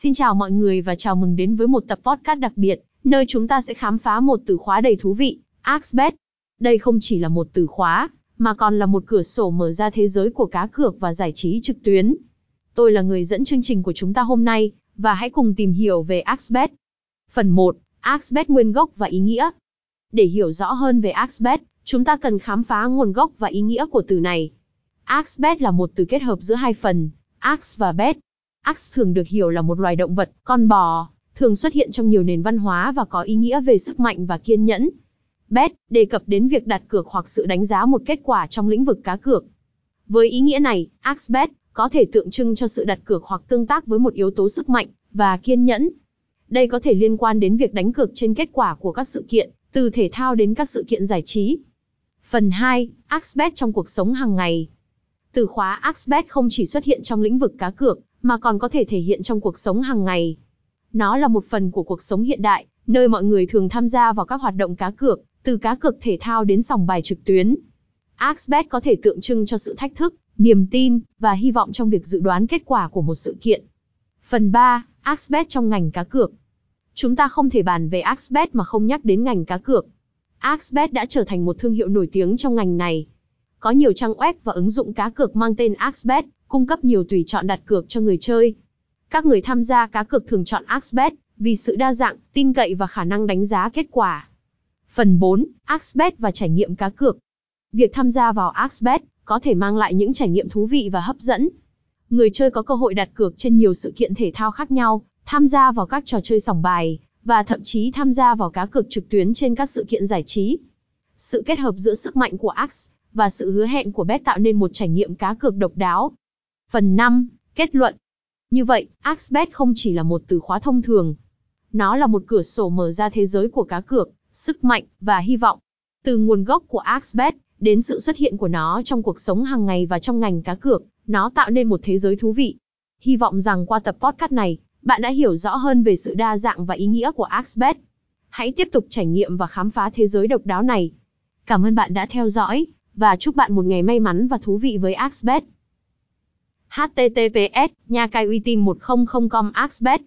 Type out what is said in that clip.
Xin chào mọi người và chào mừng đến với một tập podcast đặc biệt, nơi chúng ta sẽ khám phá một từ khóa đầy thú vị, Axbet. Đây không chỉ là một từ khóa, mà còn là một cửa sổ mở ra thế giới của cá cược và giải trí trực tuyến. Tôi là người dẫn chương trình của chúng ta hôm nay, và hãy cùng tìm hiểu về Axbet. Phần 1. Axbet nguyên gốc và ý nghĩa. Để hiểu rõ hơn về Axbet, chúng ta cần khám phá nguồn gốc và ý nghĩa của từ này. Axbet là một từ kết hợp giữa hai phần, ax và bet. Ax thường được hiểu là một loài động vật, con bò, thường xuất hiện trong nhiều nền văn hóa và có ý nghĩa về sức mạnh và kiên nhẫn. Bet đề cập đến việc đặt cược hoặc sự đánh giá một kết quả trong lĩnh vực cá cược. Với ý nghĩa này, Axbet có thể tượng trưng cho sự đặt cược hoặc tương tác với một yếu tố sức mạnh và kiên nhẫn. Đây có thể liên quan đến việc đánh cược trên kết quả của các sự kiện, từ thể thao đến các sự kiện giải trí. Phần 2, Axbet trong cuộc sống hàng ngày. Từ khóa Axbet không chỉ xuất hiện trong lĩnh vực cá cược, mà còn có thể thể hiện trong cuộc sống hàng ngày. Nó là một phần của cuộc sống hiện đại, nơi mọi người thường tham gia vào các hoạt động cá cược, từ cá cược thể thao đến sòng bài trực tuyến. Axbet có thể tượng trưng cho sự thách thức, niềm tin và hy vọng trong việc dự đoán kết quả của một sự kiện. Phần 3, Axbet trong ngành cá cược. Chúng ta không thể bàn về Axbet mà không nhắc đến ngành cá cược. Axbet đã trở thành một thương hiệu nổi tiếng trong ngành này. Có nhiều trang web và ứng dụng cá cược mang tên Axbet, cung cấp nhiều tùy chọn đặt cược cho người chơi. Các người tham gia cá cược thường chọn Axbet vì sự đa dạng, tin cậy và khả năng đánh giá kết quả. Phần 4, Axbet và trải nghiệm cá cược. Việc tham gia vào Axbet có thể mang lại những trải nghiệm thú vị và hấp dẫn. Người chơi có cơ hội đặt cược trên nhiều sự kiện thể thao khác nhau, tham gia vào các trò chơi sòng bài, và thậm chí tham gia vào cá cược trực tuyến trên các sự kiện giải trí. Sự kết hợp giữa sức mạnh của Ax và sự hứa hẹn của bet tạo nên một trải nghiệm cá cược độc đáo. Phần 5. Kết luận. Như vậy, Axbet không chỉ là một từ khóa thông thường. Nó là một cửa sổ mở ra thế giới của cá cược, sức mạnh và hy vọng. Từ nguồn gốc của Axbet đến sự xuất hiện của nó trong cuộc sống hàng ngày và trong ngành cá cược, nó tạo nên một thế giới thú vị. Hy vọng rằng qua tập podcast này, bạn đã hiểu rõ hơn về sự đa dạng và ý nghĩa của Axbet. Hãy tiếp tục trải nghiệm và khám phá thế giới độc đáo này. Cảm ơn bạn đã theo dõi và chúc bạn một ngày may mắn và thú vị với Axbet https nha cai uy tín 100com Axbet.